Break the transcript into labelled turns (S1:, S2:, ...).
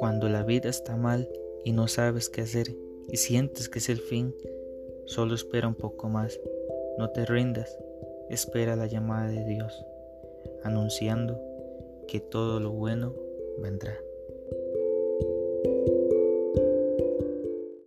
S1: Cuando la vida está mal y no sabes qué hacer y sientes que es el fin, solo espera un poco más. No te rindas, espera la llamada de Dios, anunciando que todo lo bueno vendrá.